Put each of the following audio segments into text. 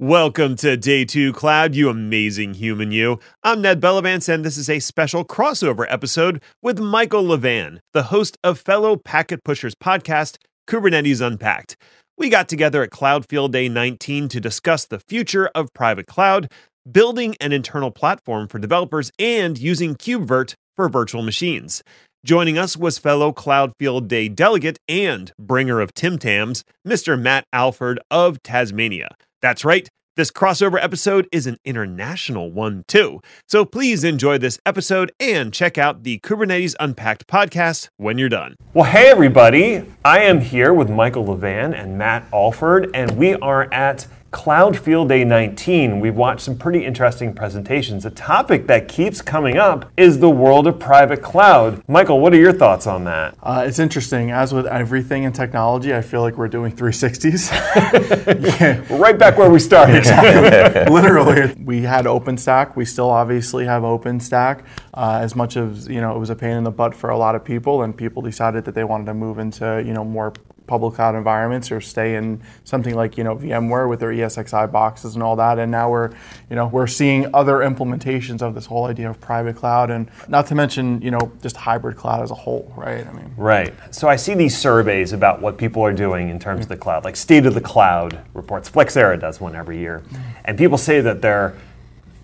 Welcome to Day 2 Cloud, you amazing human you. I'm Ned Bellavance, and this is a special crossover episode with Michael Levan, the host of fellow Packet Pushers podcast, Kubernetes Unpacked. We got together at Cloud Field Day 19 to discuss the future of private cloud, building an internal platform for developers, and using KubeVirt for virtual machines. Joining us was fellow Cloud Field Day delegate and bringer of Tim Tams, Mr. Matt Alford of Tasmania. That's right. This crossover episode is an international one, too. So please enjoy this episode and check out the Kubernetes Unpacked podcast when you're done. Well, hey, everybody. I am here with Michael Levan and Matt Alford, and we are at Cloud Field Day 19, we've watched some pretty interesting presentations. A topic that keeps coming up is the world of private cloud. Michael, what are your thoughts on that? Uh, it's interesting. As with everything in technology, I feel like we're doing 360s. yeah. right back where we started. exactly. Literally. We had OpenStack. We still obviously have OpenStack. Uh, as much as you know, it was a pain in the butt for a lot of people, and people decided that they wanted to move into you know more public cloud environments or stay in something like you know VMware with their ESXi boxes and all that. And now we're you know we're seeing other implementations of this whole idea of private cloud and not to mention you know just hybrid cloud as a whole, right? I mean, right. So I see these surveys about what people are doing in terms of the cloud, like state of the cloud reports. Flexera does one every year, and people say that they're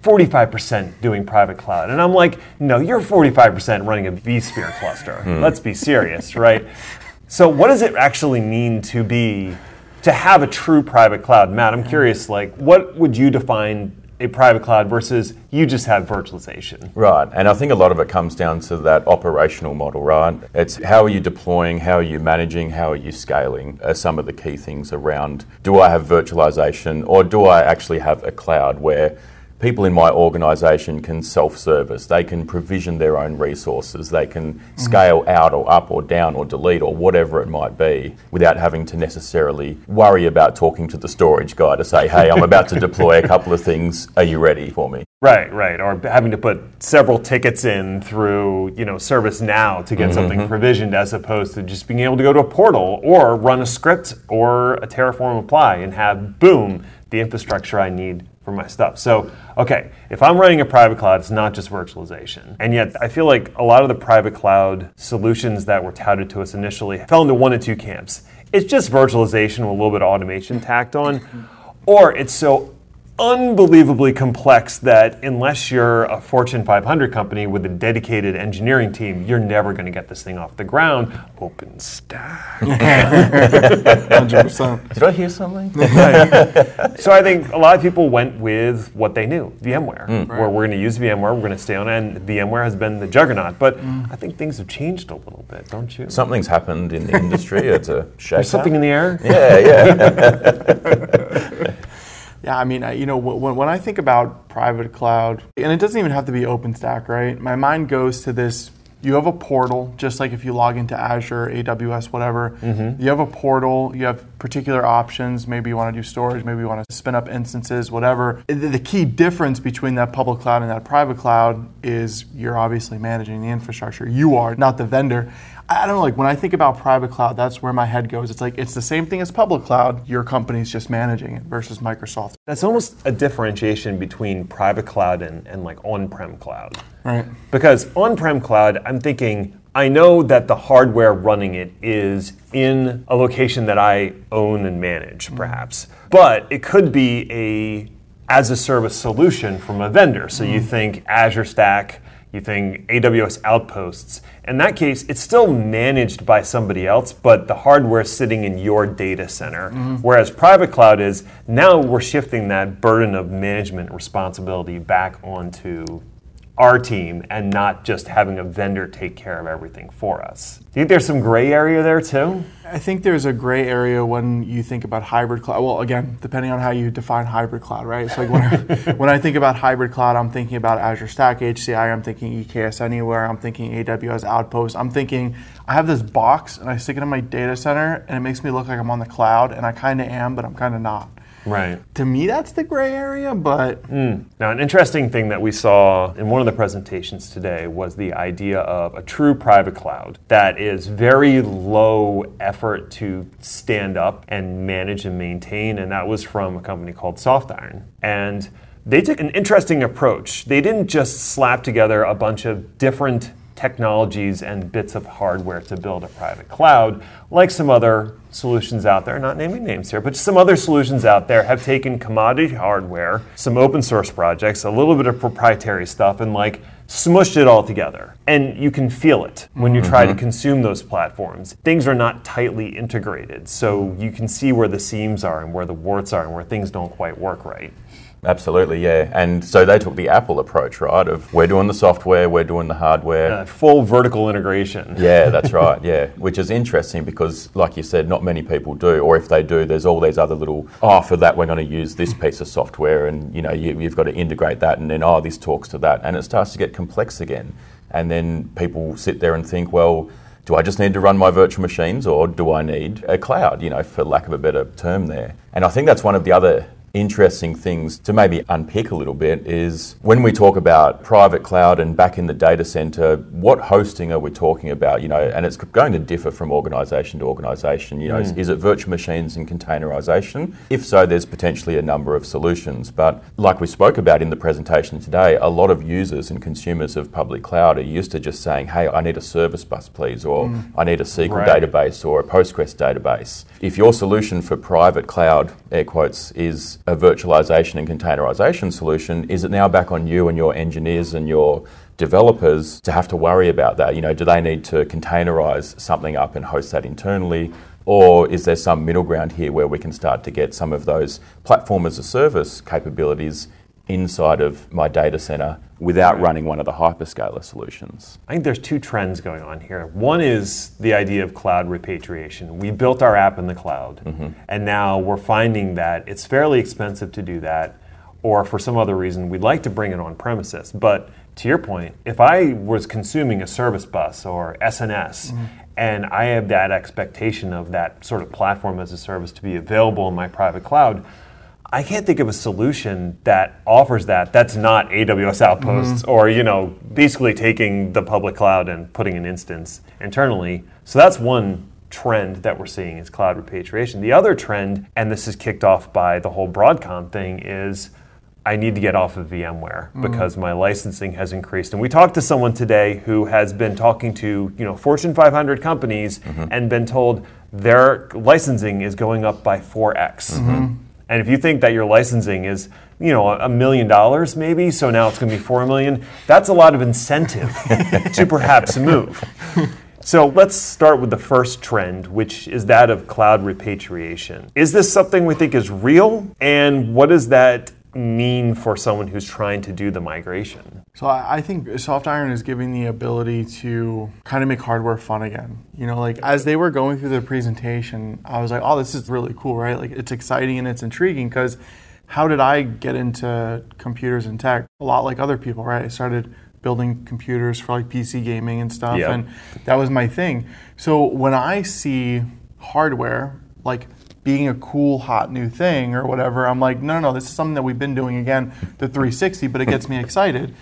45% doing private cloud. And I'm like, no, you're 45% running a vSphere cluster. Hmm. Let's be serious, right? So, what does it actually mean to be to have a true private cloud? Matt, I'm curious. Like, what would you define a private cloud versus you just have virtualization. Right, and I think a lot of it comes down to that operational model, right? It's how are you deploying, how are you managing, how are you scaling are some of the key things around do I have virtualization or do I actually have a cloud where people in my organisation can self-service. They can provision their own resources. They can mm-hmm. scale out or up or down or delete or whatever it might be without having to necessarily worry about talking to the storage guy to say, "Hey, I'm about to deploy a couple of things. Are you ready for me?" Right, right. Or having to put several tickets in through, you know, ServiceNow to get mm-hmm. something provisioned as opposed to just being able to go to a portal or run a script or a Terraform apply and have boom, the infrastructure I need for my stuff. So, okay, if I'm running a private cloud, it's not just virtualization. And yet, I feel like a lot of the private cloud solutions that were touted to us initially fell into one of two camps. It's just virtualization with a little bit of automation tacked on, or it's so unbelievably complex that unless you're a Fortune 500 company with a dedicated engineering team, you're never going to get this thing off the ground. OpenStack. 100%. Did I hear something? so I think a lot of people went with what they knew, VMware, mm. where we're going to use VMware, we're going to stay on it, and VMware has been the juggernaut. But mm. I think things have changed a little bit, don't you? Something's happened in the industry. It's a shake. There's something in the air? Yeah, yeah. Yeah, I mean, you know, when, when I think about private cloud, and it doesn't even have to be OpenStack, right? My mind goes to this you have a portal, just like if you log into Azure, AWS, whatever. Mm-hmm. You have a portal, you have particular options. Maybe you want to do storage, maybe you want to spin up instances, whatever. The key difference between that public cloud and that private cloud is you're obviously managing the infrastructure. You are, not the vendor. I don't know, like when I think about private cloud, that's where my head goes. It's like it's the same thing as public cloud, your company's just managing it versus Microsoft. That's almost a differentiation between private cloud and, and like on-prem cloud. Right. Because on-prem cloud, I'm thinking I know that the hardware running it is in a location that I own and manage, mm-hmm. perhaps. Mm-hmm. But it could be a as a service solution from a vendor. So mm-hmm. you think Azure Stack, you think AWS Outposts. In that case, it's still managed by somebody else, but the hardware is sitting in your data center. Mm-hmm. Whereas private cloud is now we're shifting that burden of management responsibility back onto our team and not just having a vendor take care of everything for us. Do you think there's some gray area there too? I think there's a gray area when you think about hybrid cloud. Well, again, depending on how you define hybrid cloud, right? So like when I, when I think about hybrid cloud, I'm thinking about Azure Stack HCI, I'm thinking EKS Anywhere, I'm thinking AWS Outpost, I'm thinking I have this box and I stick it in my data center and it makes me look like I'm on the cloud and I kind of am, but I'm kind of not Right. To me, that's the gray area, but hmm. Now, an interesting thing that we saw in one of the presentations today was the idea of a true private cloud that is very low effort to stand up and manage and maintain, and that was from a company called SoftIron. And they took an interesting approach. They didn't just slap together a bunch of different technologies and bits of hardware to build a private cloud, like some other solutions out there, not naming names here, but some other solutions out there have taken commodity hardware, some open source projects, a little bit of proprietary stuff, and like smushed it all together. And you can feel it when you try to mm-hmm. consume those platforms. Things are not tightly integrated, so you can see where the seams are and where the warts are and where things don't quite work right. Absolutely, yeah. And so they took the Apple approach, right? Of we're doing the software, we're doing the hardware. Uh, full vertical integration. Yeah, that's right. Yeah, which is interesting because, like you said, not many people do, or if they do, there's all these other little. Oh, for that we're going to use this piece of software, and you know you, you've got to integrate that, and then oh, this talks to that, and it starts to get complex again. And then people sit there and think, well, do I just need to run my virtual machines, or do I need a cloud? You know, for lack of a better term, there. And I think that's one of the other interesting things to maybe unpick a little bit is when we talk about private cloud and back in the data center, what hosting are we talking about? You know, and it's going to differ from organization to organization. You know, is, hmm. is it virtual machines and containerization? If so, there's potentially a number of solutions. But like we spoke about in the presentation today, a lot of users and consumers of public cloud are used to just saying, hey, I need a service bus, please, or hmm. I need a SQL Right. database or a Postgres database. If your solution for private cloud, air quotes, is a virtualization and containerization solution, is it now back on you and your engineers and your developers to have to worry about that? You know, do they need to containerize something up and host that internally? Or is there some middle ground here where we can start to get some of those platform as a service capabilities inside of my data center without running one of the hyperscaler solutions? I think there's two trends going on here. One is the idea of cloud repatriation. We built our app in the cloud, mm-hmm. and now we're finding that it's fairly expensive to do that, or for some other reason, we'd like to bring it on premises. But to your point, if I was consuming a service bus or SNS, mm-hmm. and I have that expectation of that sort of platform as a service to be available in my private cloud, I can't think of a solution that offers that that's not AWS Outposts mm-hmm. or you know basically taking the public cloud and putting an instance internally. So that's one trend that we're seeing is cloud repatriation. The other trend, and this is kicked off by the whole Broadcom thing, is I need to get off of VMware mm-hmm. because my licensing has increased. And we talked to someone today who has been talking to you know Fortune 500 companies mm-hmm. and been told their licensing is going up by 4x. And if you think that your licensing is, you know, a million dollars maybe, so now it's going to be four million, that's a lot of incentive to perhaps move. So let's start with the first trend, which is that of cloud repatriation. Is this something we think is real? And what does that mean for someone who's trying to do the migration? So I think SoftIron is giving the ability to kind of make hardware fun again. You know, like as they were going through the presentation, I was like, "Oh, this is really cool, right? Like it's exciting and it's intriguing because how did I get into computers and tech? A lot like other people, right? I started building computers for like PC gaming and stuff, Yeah. and that was my thing. So when I see hardware like being a cool hot new thing or whatever, I'm like, no, no, no, this is something that we've been doing again, the 360, but it gets me excited.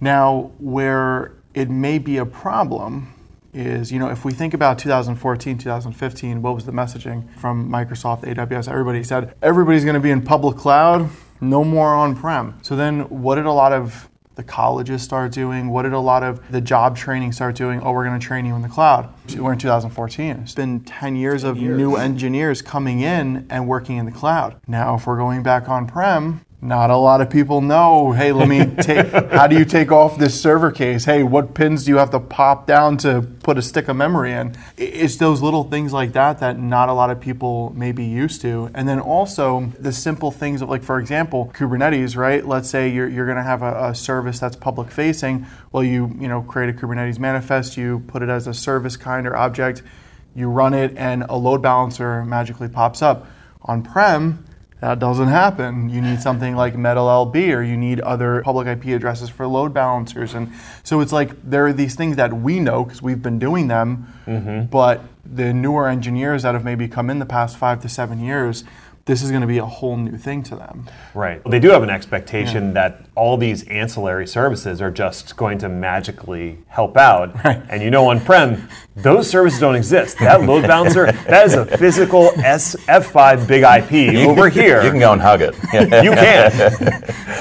Now, where it may be a problem is, you know, if we think about 2014, 2015, what was the messaging from Microsoft, AWS? Everybody said everybody's going to be in public cloud, no more on-prem. So then, what did a lot of the colleges start doing? What did a lot of the job training start doing? Oh, we're going to train you in the cloud. We're in 2014. It's been 10 years of new engineers coming in and working in the cloud. Now, if we're going back on-prem, not a lot of people know. Hey, let me take. how do you take off this server case? Hey, what pins do you have to pop down to put a stick of memory in? It's those little things like that that not a lot of people may be used to. And then also the simple things of, like, for example, Kubernetes, right? Let's say you're, you're going to have a, a service that's public facing. Well, you you know create a Kubernetes manifest, you put it as a service kind or object, you run it, and a load balancer magically pops up. On prem, that doesn't happen. You need something like MetalLB or you need other public IP addresses for load balancers. And so it's like there are these things that we know because we've been doing them, mm-hmm. but the newer engineers that have maybe come in the past five to seven years, this is going to be a whole new thing to them. Right. Well, They do have an expectation that all these ancillary services are just going to magically help out. Right. And you know, on prem, those services don't exist. That load balancer, that is a physical S F5 big IP over here. You can go and hug it. You can.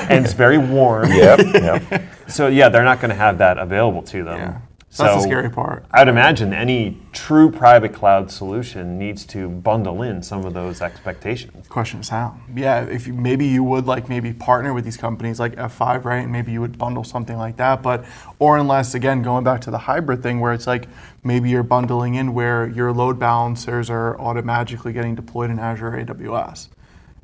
and it's very warm. yep. yep. So yeah, they're not going to have that available to them. Yeah. That's the scary part. I'd imagine any true private cloud solution needs to bundle in some of those expectations. Question is how? Yeah, if you, maybe you would like maybe partner with these companies like F5, right? And maybe you would bundle something like that. But or unless again going back to the hybrid thing where it's like maybe you're bundling in where your load balancers are automatically getting deployed in Azure or AWS.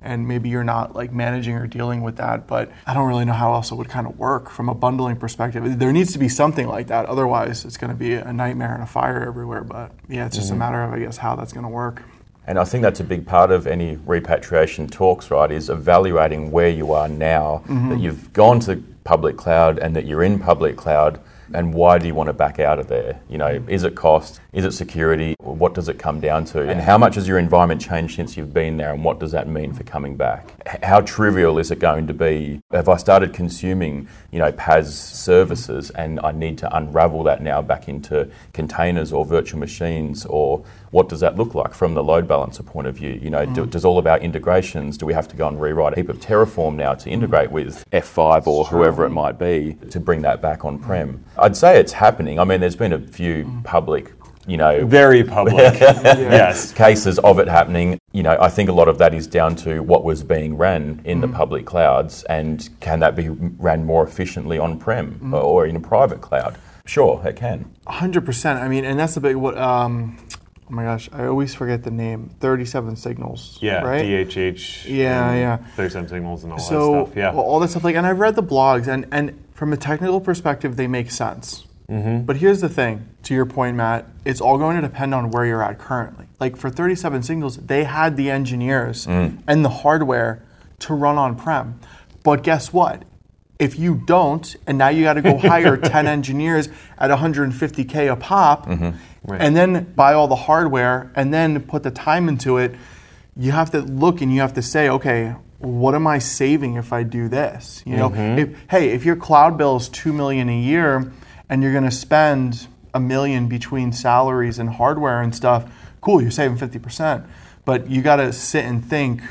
And maybe you're not like managing or dealing with that, but I don't really know how else it would kind of work from a bundling perspective. There needs to be something like that. Otherwise, it's going to be a nightmare and a fire everywhere. But yeah, it's just a mm-hmm. matter of, I guess, how that's going to work. And I think that's a big part of any repatriation talks, right? Is evaluating where you are now, mm-hmm. that you've gone to public cloud and that you're in public cloud, and why do you want to back out of there? You know, mm. is it cost? Is it security? What does it come down to? And how much has your environment changed since you've been there, and what does that mean for coming back? How trivial is it going to be? Have I started consuming, you know, PaaS services, and I need to unravel that now back into containers or virtual machines, or what does that look like from the load balancer point of view? You know, do, mm. does all of our integrations, do we have to go and rewrite a heap of Terraform now to mm. integrate with F5 or whoever it might be to bring that back on prem? I'd say it's happening. I mean, there's been a few mm. public, you know, Very public. yes. cases of it happening. You know, I think a lot of that is down to what was being ran in the public clouds, and can that be ran more efficiently on prem or in a private cloud? Sure, it can. Hundred percent. I mean, and that's the big what. Um, oh my gosh, I always forget the name. Thirty-seven signals. Yeah, Right. DHH. Yeah, yeah. 37 signals and all so that stuff. Yeah. well, all that stuff. Like, and I've read the blogs, and and from a technical perspective, they make sense. Mm-hmm. But here's the thing. To your point, Matt, it's all going to depend on where you're at currently. Like for 37 signals, they had the engineers Mm. and the hardware to run on prem. But guess what? If you don't, and now you got to go hire 10 engineers at 150K a pop, Mm-hmm. Right. and then buy all the hardware, and then put the time into it, you have to look and you have to say, okay, what am I saving if I do this? You know, mm-hmm. if, hey, if your cloud bill is two million a year, and you're going to spend a million between salaries and hardware and stuff, cool, you're saving 50%. But you got to sit and think,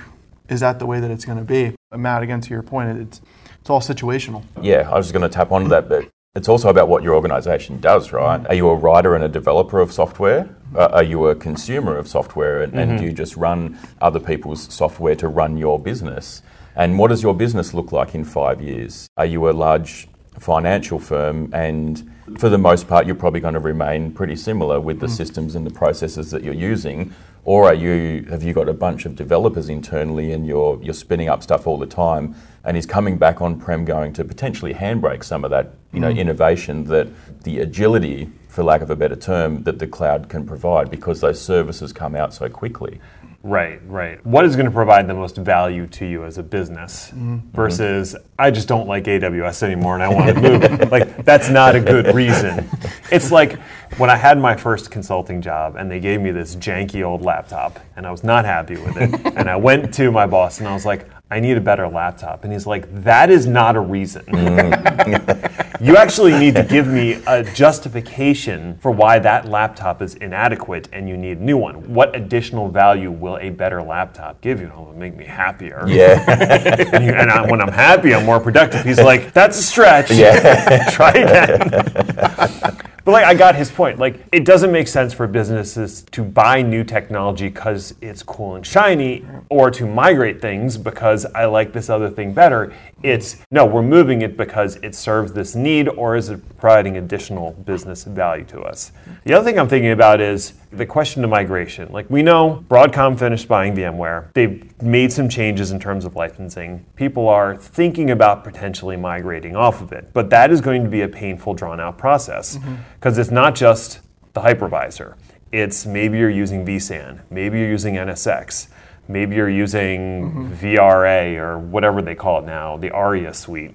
is that the way that it's going to be? Matt, again, to your point, it's it's all situational. Yeah, I was going to tap onto that, but it's also about what your organisation does, right? Are you a writer and a developer of software? Uh, are you a consumer of software, and, and do you just run other people's software to run your business? And what does your business look like in five years? Are you a large financial firm and for the most part you're probably going to remain pretty similar with the mm. systems and the processes that you're using. Or are you have you got a bunch of developers internally and you're you're spinning up stuff all the time? And is coming back on prem going to potentially handbrake some of that you know mm. innovation that the agility for lack of a better term that the cloud can provide because those services come out so quickly Right, right. What is going to provide the most value to you as a business mm-hmm. versus I just don't like AWS anymore and I want to move? like that's not a good reason. It's like when I had my first consulting job and they gave me this janky old laptop and I was not happy with it and I went to my boss and I was like I need a better laptop and he's like that is not a reason. you actually need to give me a justification for why that laptop is inadequate and you need a new one. What additional value will a better laptop give you? It'll make me happier. yeah And, you- and I, when I'm happy, I'm more productive. He's like, that's a stretch. yeah Try again. But like I got his point. Like it doesn't make sense for businesses to buy new technology because it's cool and shiny, or to migrate things because I like this other thing better. It's no, we're moving it because it serves this need, or is it providing additional business value to us? The other thing I'm thinking about is the question of migration. Like we know Broadcom finished buying VMware. They've made some changes in terms of licensing. People are thinking about potentially migrating off of it, but that is going to be a painful, drawn out process mm-hmm. Because it's not just the hypervisor. It's maybe you're using vSAN, maybe you're using NSX, maybe you're using mm-hmm. VRA or whatever they call it now, the ARIA suite.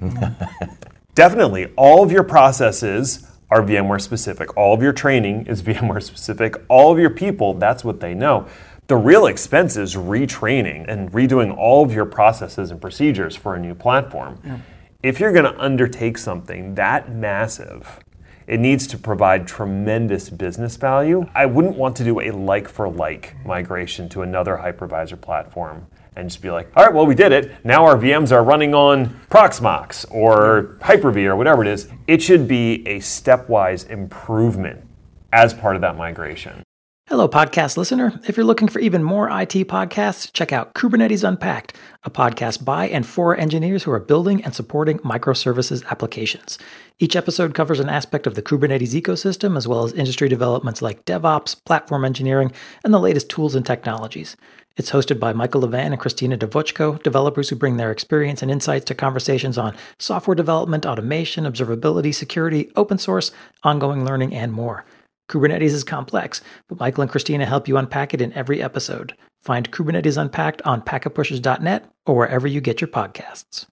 Definitely, all of your processes are VMware specific. All of your training is VMware specific. All of your people, that's what they know. The real expense is retraining and redoing all of your processes and procedures for a new platform. Yeah. If you're going to undertake something that massive, it needs to provide tremendous business value. I wouldn't want to do a like for like migration to another hypervisor platform and just be like, all right, well, we did it. Now our VMs are running on Proxmox or Hyper V or whatever it is. It should be a stepwise improvement as part of that migration. Hello, podcast listener. If you're looking for even more IT podcasts, check out Kubernetes Unpacked, a podcast by and for engineers who are building and supporting microservices applications. Each episode covers an aspect of the Kubernetes ecosystem, as well as industry developments like DevOps, platform engineering, and the latest tools and technologies. It's hosted by Michael Levan and Kristina Devochko, developers who bring their experience and insights to conversations on software development, automation, observability, security, open source, ongoing learning, and more. Kubernetes is complex, but Michael and Kristina help you unpack it in every episode. Find Kubernetes Unpacked on packetpushers.net or wherever you get your podcasts.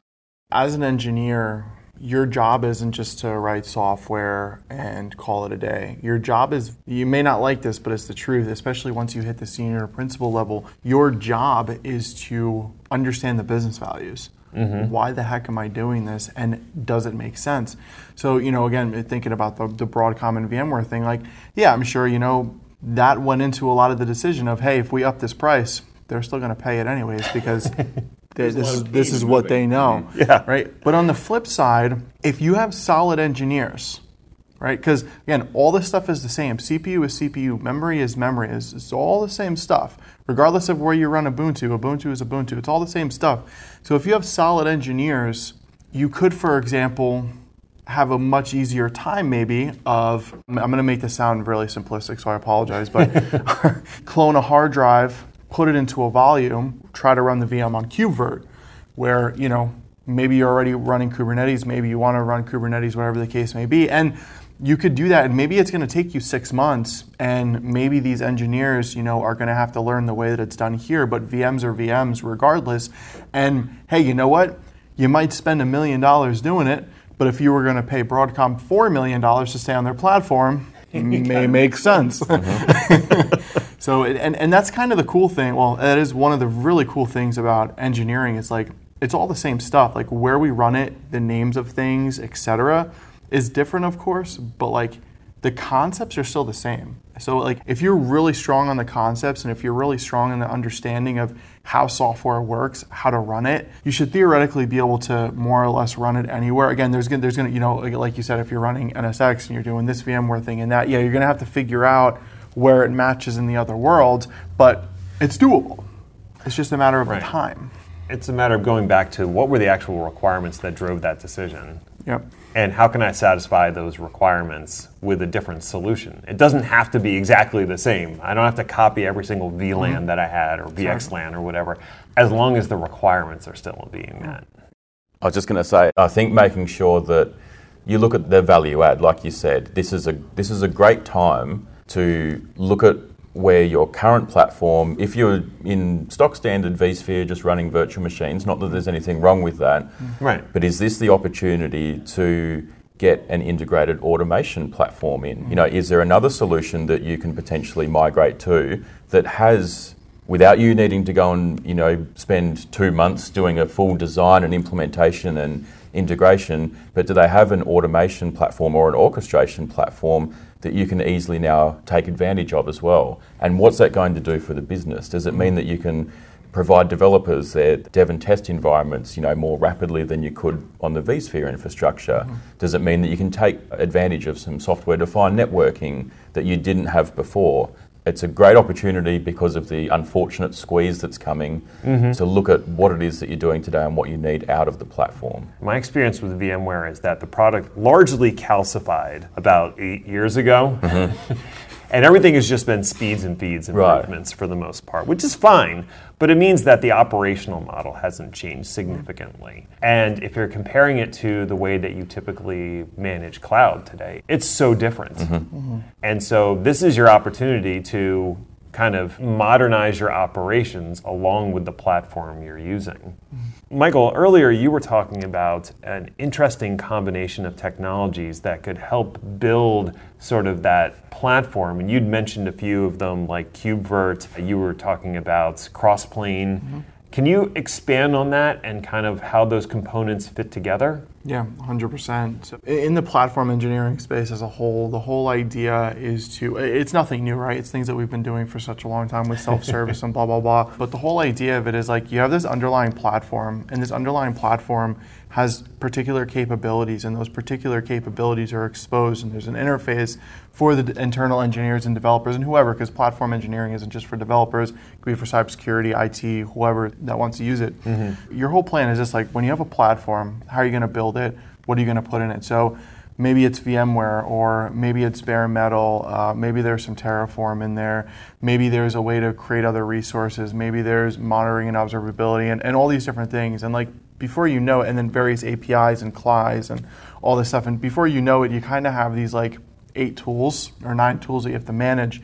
As an engineer, your job isn't just to write software and call it a day. Your job is, you may not like this, but it's the truth, especially once you hit the senior principal level. Your job is to understand the business values. Mm-hmm. Why the heck am I doing this? And does it make sense? So, you know, again, thinking about the, the Broadcom and VMware thing, like, yeah, I'm sure, you know, that went into a lot of the decision of, hey, if we up this price, they're still going to pay it anyways because this, is, this is what they know. Yeah. Right. But on the flip side, if you have solid engineers, right? Because again, all this stuff is the same. CPU is CPU, memory is memory. It's, it's, all the same stuff, regardless of where you run Ubuntu. Ubuntu is Ubuntu. It's all the same stuff. So if you have solid engineers, you could, for example, have a much easier time maybe of I'm going to make this sound really simplistic, so I apologize, but clone a hard drive, put it into a volume, try to run the VM on KubeVirt, where you know maybe you're already running Kubernetes, maybe you want to run Kubernetes, whatever the case may be, and you could do that and maybe it's going to take you six months and maybe these engineers you know are going to have to learn the way that it's done here but vms are vms regardless. And hey you know what? You might spend a million dollars doing it but if you were going to pay broadcom $4 million to stay on their platform it may make sense. Mm-hmm. so and, and that's kind of the cool thing well that is one of the really cool things about engineering is like it's all the same stuff like where we run it the names of things etc is different, of course, but like the concepts are still the same. So, like, if you're really strong on the concepts and if you're really strong in the understanding of how software works, how to run it, you should theoretically be able to more or less run it anywhere. Again, there's gonna, there's gonna, you know, like you said, if you're running NSX and you're doing this VMware thing and that, yeah, you're gonna have to figure out where it matches in the other world, but it's doable. It's just a matter of right. time. It's a matter of going back to what were the actual requirements that drove that decision. Yep and how can I satisfy those requirements with a different solution? It doesn't have to be exactly the same. I don't have to copy every single VLAN mm-hmm. that I had or VXLAN or whatever, as long as the requirements are still being met. I was just going to say, I think making sure that you look at the value add, like you said, this is a this is a great time to look at where your current platform, if you're in stock standard vSphere just running virtual machines, not that there's anything wrong with that, mm. right. but is this the opportunity to get an integrated automation platform in? You mm. know, is there another solution that you can potentially migrate to that has without you needing to go and, you know, spend 2 months doing a full design and implementation and integration, but do they have an automation platform or an orchestration platform that you can easily now take advantage of as well. And what's that going to do for the business? Does it mean that you can provide developers their dev and test environments, you know, more rapidly than you could on the vSphere infrastructure? Mm-hmm. Does it mean that you can take advantage of some software-defined networking that you didn't have before? It's a great opportunity because of the unfortunate squeeze that's coming mm-hmm. to look at what it is that you're doing today and what you need out of the platform. My experience with VMware is that the product largely calcified about eight years ago. Mm-hmm. and everything has just been speeds and feeds improvements right. for the most part, which is fine. But it means that the operational model hasn't changed significantly. And if you're comparing it to the way that you typically manage cloud today, it's so different. Mm-hmm. Mm-hmm. And so this is your opportunity to kind of modernize your operations along with the platform you're using. Michael, earlier you were talking about an interesting combination of technologies that could help build sort of that platform. And you'd mentioned a few of them like KubeVirt, you were talking about Crossplane. Mm-hmm. Can you expand on that and kind of how those components fit together? Yeah, 100%. So in the platform engineering space as a whole, the whole idea is to, it's nothing new, right? It's things that we've been doing for such a long time with self service and blah, blah, blah. But the whole idea of it is like you have this underlying platform, and this underlying platform has particular capabilities, and those particular capabilities are exposed, and there's an interface for the internal engineers and developers and whoever, because platform engineering isn't just for developers, it could be for cybersecurity, IT, whoever that wants to use it. Mm-hmm. Your whole plan is just like when you have a platform, how are you going to build it? What are you going to put in it? So maybe it's VMware or maybe it's bare metal, uh, maybe there's some Terraform in there, maybe there's a way to create other resources, maybe there's monitoring and observability and, and all these different things. And like before you know it, and then various APIs and CLIs and all this stuff. And before you know it, you kind of have these like eight tools or nine tools that you have to manage.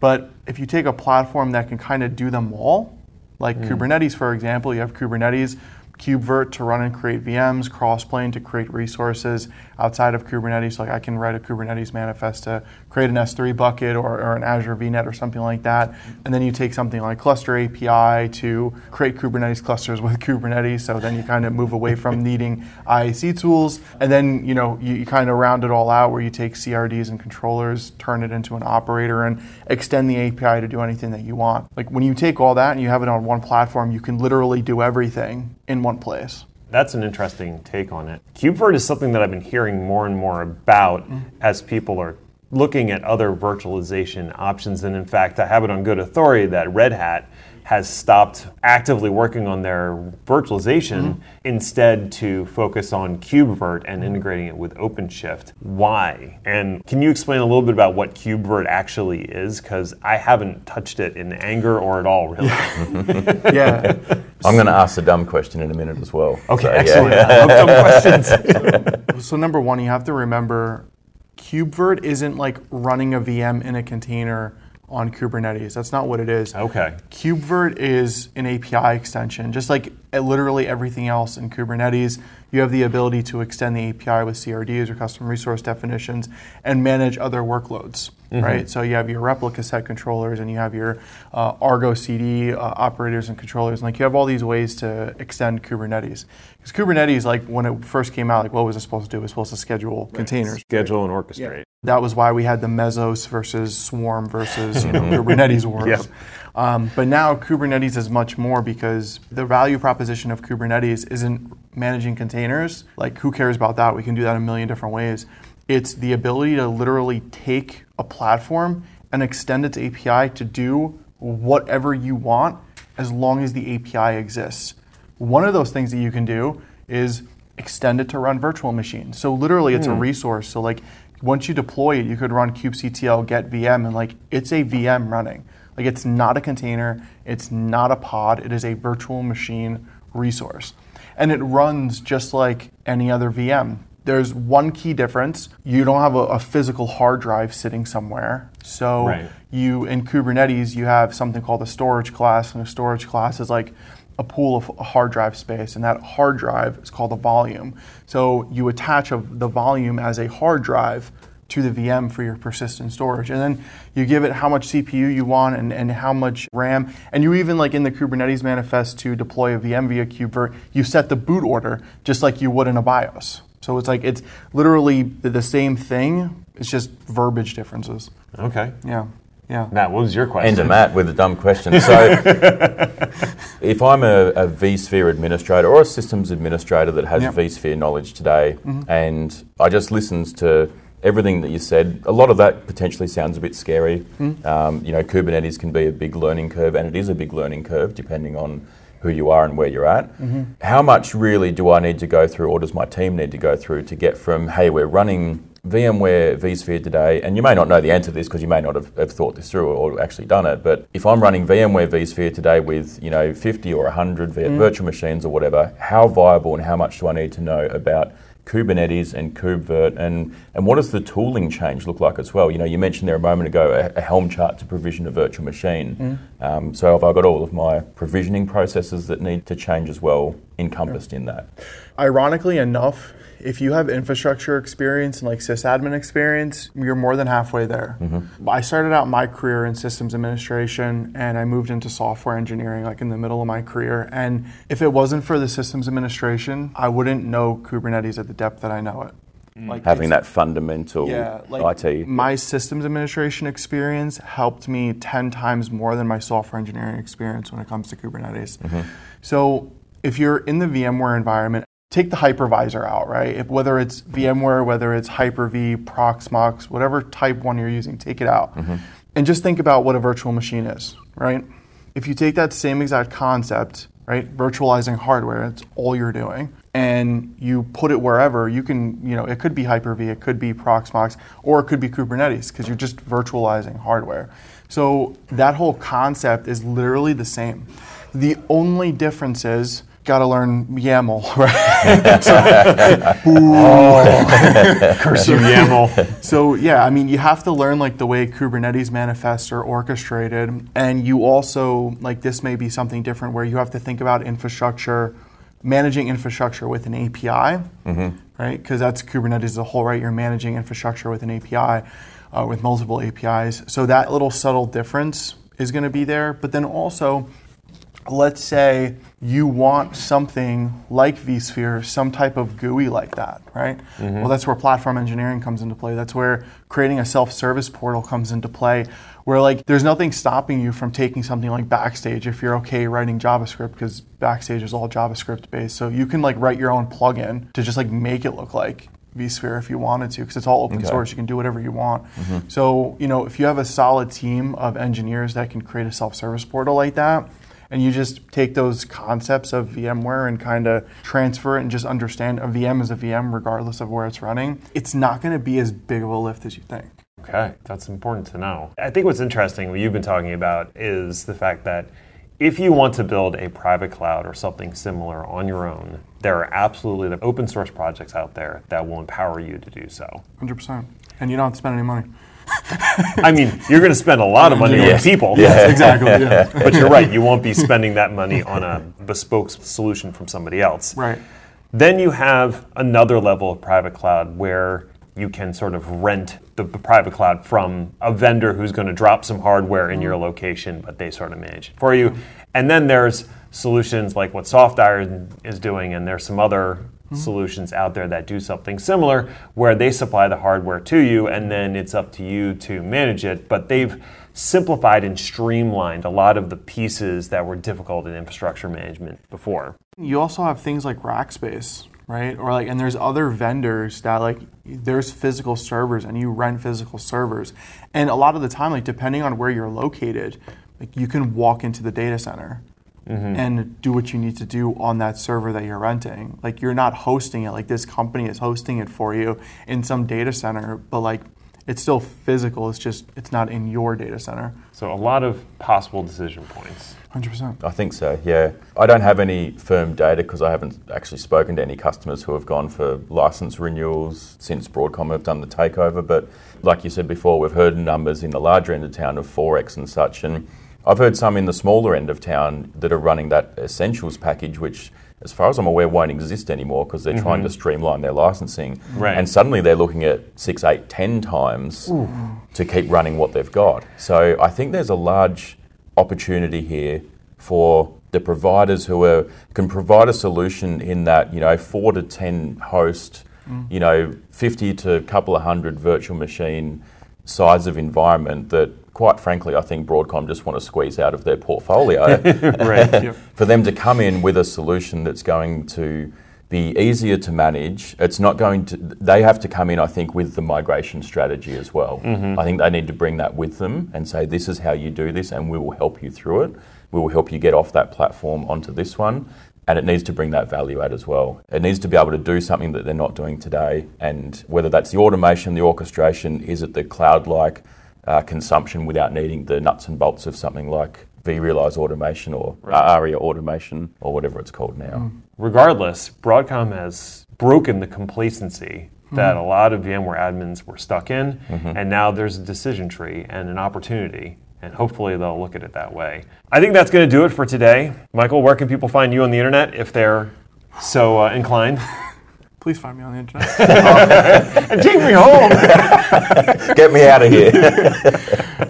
But if you take a platform that can kind of do them all, like mm. Kubernetes, for example, you have Kubernetes KubeVirt to run and create VMs, Crossplane to create resources outside of Kubernetes. Like I can write a Kubernetes manifest to create an S3 bucket or, or, an Azure VNet or something like that. And then you take something like Cluster API to create Kubernetes clusters with Kubernetes. So then you kind of move away from needing IAC tools. And then you know you, you kind of round it all out where you take CRDs and controllers, turn it into an operator, and extend the API to do anything that you want. Like when you take all that and you have it on one platform, you can literally do everything in one place. That's an interesting take on it. KubeVirt is something that I've been hearing more and more about mm-hmm. as people are looking at other virtualization options. And in fact, I have it on good authority that Red Hat has stopped actively working on their virtualization mm-hmm. instead to focus on KubeVirt and integrating it with OpenShift. Why? And can you explain a little bit about what KubeVirt actually is? Because I haven't touched it in anger or at all, really. yeah. I'm going to ask a dumb question in a minute as well. Okay, so, excellent. Yeah. dumb questions. so, number one, you have to remember KubeVirt isn't like running a VM in a container on Kubernetes. That's not what it is. Okay. KubeVirt is an API extension, just like eh, literally everything else in Kubernetes. You have the ability to extend the API with CRDs or custom resource definitions and manage other workloads, mm-hmm. right? So you have your replica set controllers and you have your uh, Argo CD uh, operators and controllers. And like you have all these ways to extend Kubernetes. Because Kubernetes, like when it first came out, like what was it supposed to do? It was supposed to schedule right. containers, schedule and orchestrate. Yeah. That was why we had the Mesos versus Swarm versus you know, Kubernetes wars. Yep. Um, but now Kubernetes is much more because the value proposition of Kubernetes isn't managing containers. Like, who cares about that? We can do that a million different ways. It's the ability to literally take a platform and extend its API to do whatever you want as long as the API exists. One of those things that you can do is extend it to run virtual machines. So literally it's mm. a hmm. resource. So like once you deploy it, you could run kubectl get VM and like it's a VM running. Like it's not a container, it's not a pod, it is a virtual machine resource. And it runs just like any other VM. There's one key difference. You don't have a, a physical hard drive sitting somewhere. So right. you in Kubernetes you have something called a storage class, and a storage class is like a pool of hard drive space, and that hard drive is called a volume. So you attach a, the volume as a hard drive to the VM for your persistent storage. And then you give it how much CPU you want and, and how much RAM. And you even like in the Kubernetes manifest to deploy a VM via KubeVirt, you set the boot order just like you would in a BIOS. So it's like it's literally the same thing. It's just verbiage differences. Okay. Yeah. Yeah. Matt, what was your question? And to Matt with a dumb question. So, if I'm a, a, vSphere administrator or a systems administrator that has yep. vSphere knowledge today, mm-hmm. and I just listened to everything that you said, a lot of that potentially sounds a bit scary. Mm. Um, you know, Kubernetes can be a big learning curve, and it is a big learning curve depending on who you are and where you're at. Mm-hmm. How much really do I need to go through, or does my team need to go through to get from, hey, we're running VMware vSphere today, and you may not know the answer to this because you may not have, have, thought this through or actually done it, but if I'm running VMware vSphere today with, you know, 50 or 100 mm. virtual machines or whatever, how viable and how much do I need to know about Kubernetes and KubeVirt, and, and what does the tooling change look like as well? You know, you mentioned there a moment ago a, a Helm chart to provision a virtual machine. Mm. Um, so have I got all of my provisioning processes that need to change as well encompassed yeah. in that? Ironically enough, if you have infrastructure experience and like sysadmin experience, you're more than halfway there. Mm-hmm. I started out my career in systems administration and I moved into software engineering like in the middle of my career. And if it wasn't for the systems administration, I wouldn't know Kubernetes at the depth that I know it. Mm. Like having that fundamental yeah, like IT. My systems administration experience helped me 10 times more than my software engineering experience when it comes to Kubernetes. Mm-hmm. So if you're in the VMware environment, take the hypervisor out, right? If, whether it's VMware, whether it's Hyper-V, Proxmox, whatever type one you're using, take it out. Mm-hmm. And just think about what a virtual machine is, right? If you take that same exact concept, right, virtualizing hardware, it's all you're doing, and you put it wherever, you can, you know, it could be Hyper-V, it could be Proxmox, or it could be Kubernetes, because you're just virtualizing hardware. So that whole concept is literally the same. The only difference is got to learn YAML, right? so, oh, curse you, YAML. So yeah, I mean, you have to learn like the way Kubernetes manifests are orchestrated, and you also like this may be something different where you have to think about infrastructure, managing infrastructure with an API, mm-hmm. right? Because that's Kubernetes as a whole, right? You're managing infrastructure with an API, uh, with multiple APIs. So that little subtle difference is going to be there, but then also let's say you want something like vSphere, some type of GUI like that, right? Mm-hmm. Well, that's where platform engineering comes into play. That's where creating a self-service portal comes into play, where like there's nothing stopping you from taking something like Backstage if you're okay writing JavaScript because Backstage is all JavaScript based. So you can like write your own plugin to just like make it look like vSphere if you wanted to, because it's all open okay. source. You can do whatever you want. Mm-hmm. So, you know, if you have a solid team of engineers that can create a self-service portal like that, and you just take those concepts of VMware and kind of transfer it and just understand a VM is a VM regardless of where it's running, it's not going to be as big of a lift as you think. Okay, that's important to know. I think what's interesting, what you've been talking about, is the fact that if you want to build a private cloud or something similar on your own, there are absolutely the open source projects out there that will empower you to do so. 100%. And you don't have to spend any money. I mean, you're going to spend a lot of money on people. Yeah, exactly. Yeah. but you're right, you won't be spending that money on a bespoke solution from somebody else. Right. Then you have another level of private cloud where you can sort of rent the private cloud from a vendor who's going to drop some hardware in your mm-hmm. location, but they sort of manage it for you. Mm-hmm. And then there's solutions like what SoftIron is doing, and there's some other mm-hmm. solutions out there that do something similar where they supply the hardware to you and then it's up to you to manage it. But they've simplified and streamlined a lot of the pieces that were difficult in infrastructure management before. You also have things like Rackspace, right? Or like, and there's other vendors that like there's physical servers and you rent physical servers, and a lot of the time, like depending on where you're located, like you can walk into the data center mm-hmm. and do what you need to do on that server that you're renting. Like you're not hosting it, like this company is hosting it for you in some data center, but like it's still physical, it's just it's not in your data center. So a lot of possible decision points. 100%. I think so, yeah. I don't have any firm data because I haven't actually spoken to any customers who have gone for license renewals since Broadcom have done the takeover. But like you said before, we've heard numbers in the larger end of town of 4x and such. And I've heard some in the smaller end of town that are running that essentials package, which, as far as I'm aware, won't exist anymore because they're mm-hmm. trying to streamline their licensing. Right. And suddenly they're looking at six, eight, ten times Ooh. to keep running what they've got. So I think there's a large opportunity here for the providers who are, can provide a solution in that, you know, four to ten host, mm. you know, 50 to a couple of hundred virtual machine size of environment that quite frankly, I think Broadcom just want to squeeze out of their portfolio. right. For them to come in with a solution that's going to be easier to manage. It's not going to, they have to come in, I think, with the migration strategy as well. Mm-hmm. I think they need to bring that with them and say, this is how you do this, and we will help you through it. We will help you get off that platform onto this one. And it needs to bring that value out as well. It needs to be able to do something that they're not doing today. And whether that's the automation, the orchestration, is it the cloud like uh, consumption without needing the nuts and bolts of something like vRealize automation or right. ARIA automation or whatever it's called now. Mm. Regardless, Broadcom has broken the complacency that a lot of VMware admins were stuck in, and now there's a decision tree and an opportunity. And hopefully they'll look at it that way. I think that's going to do it for today. Michael, where can people find you on the internet if they're so uh, inclined? Please find me on the internet. and take me home. Get me out of here.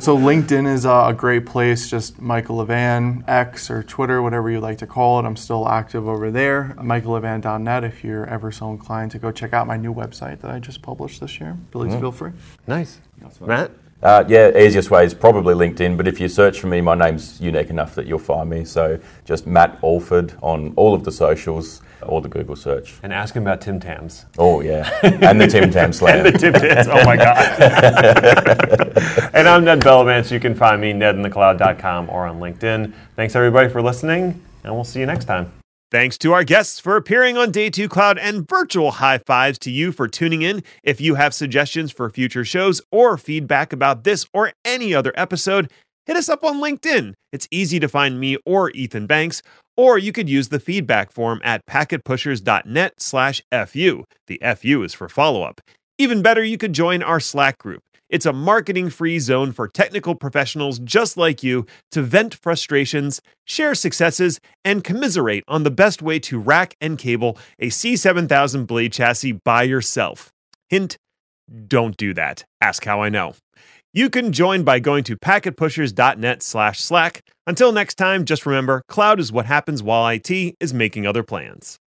so LinkedIn is uh, a great place. Just Michael Levan, X or Twitter, whatever you like to call it. I'm still active over there. MichaelLevan.net. If you're ever so inclined to go check out my new website that I just published this year, please feel free. nice. Matt? Uh, yeah, easiest way is probably LinkedIn, but if you search for me, my name's unique enough that you'll find me. So just Matt Alford on all of the socials or the Google search. And ask him about Tim Tams. Oh, yeah. And the Tim Tam Slam. the Tim Tams. Oh my God. and I'm Ned Bellavance. You can find me nedinthecloud.com or on LinkedIn. Thanks everybody for listening, and we'll see you next time. Thanks to our guests for appearing on Day 2 Cloud and virtual high fives to you for tuning in. If you have suggestions for future shows or feedback about this or any other episode, hit us up on LinkedIn. It's easy to find me or Ethan Banks, or you could use the feedback form at packetpushers.net slash FU. The FU is for follow-up. Even better, you could join our Slack group. It's a marketing free zone for technical professionals just like you to vent frustrations, share successes, and commiserate on the best way to rack and cable a C7000 blade chassis by yourself. Hint don't do that. Ask how I know. You can join by going to packetpushers.net slash slack. Until next time, just remember cloud is what happens while IT is making other plans.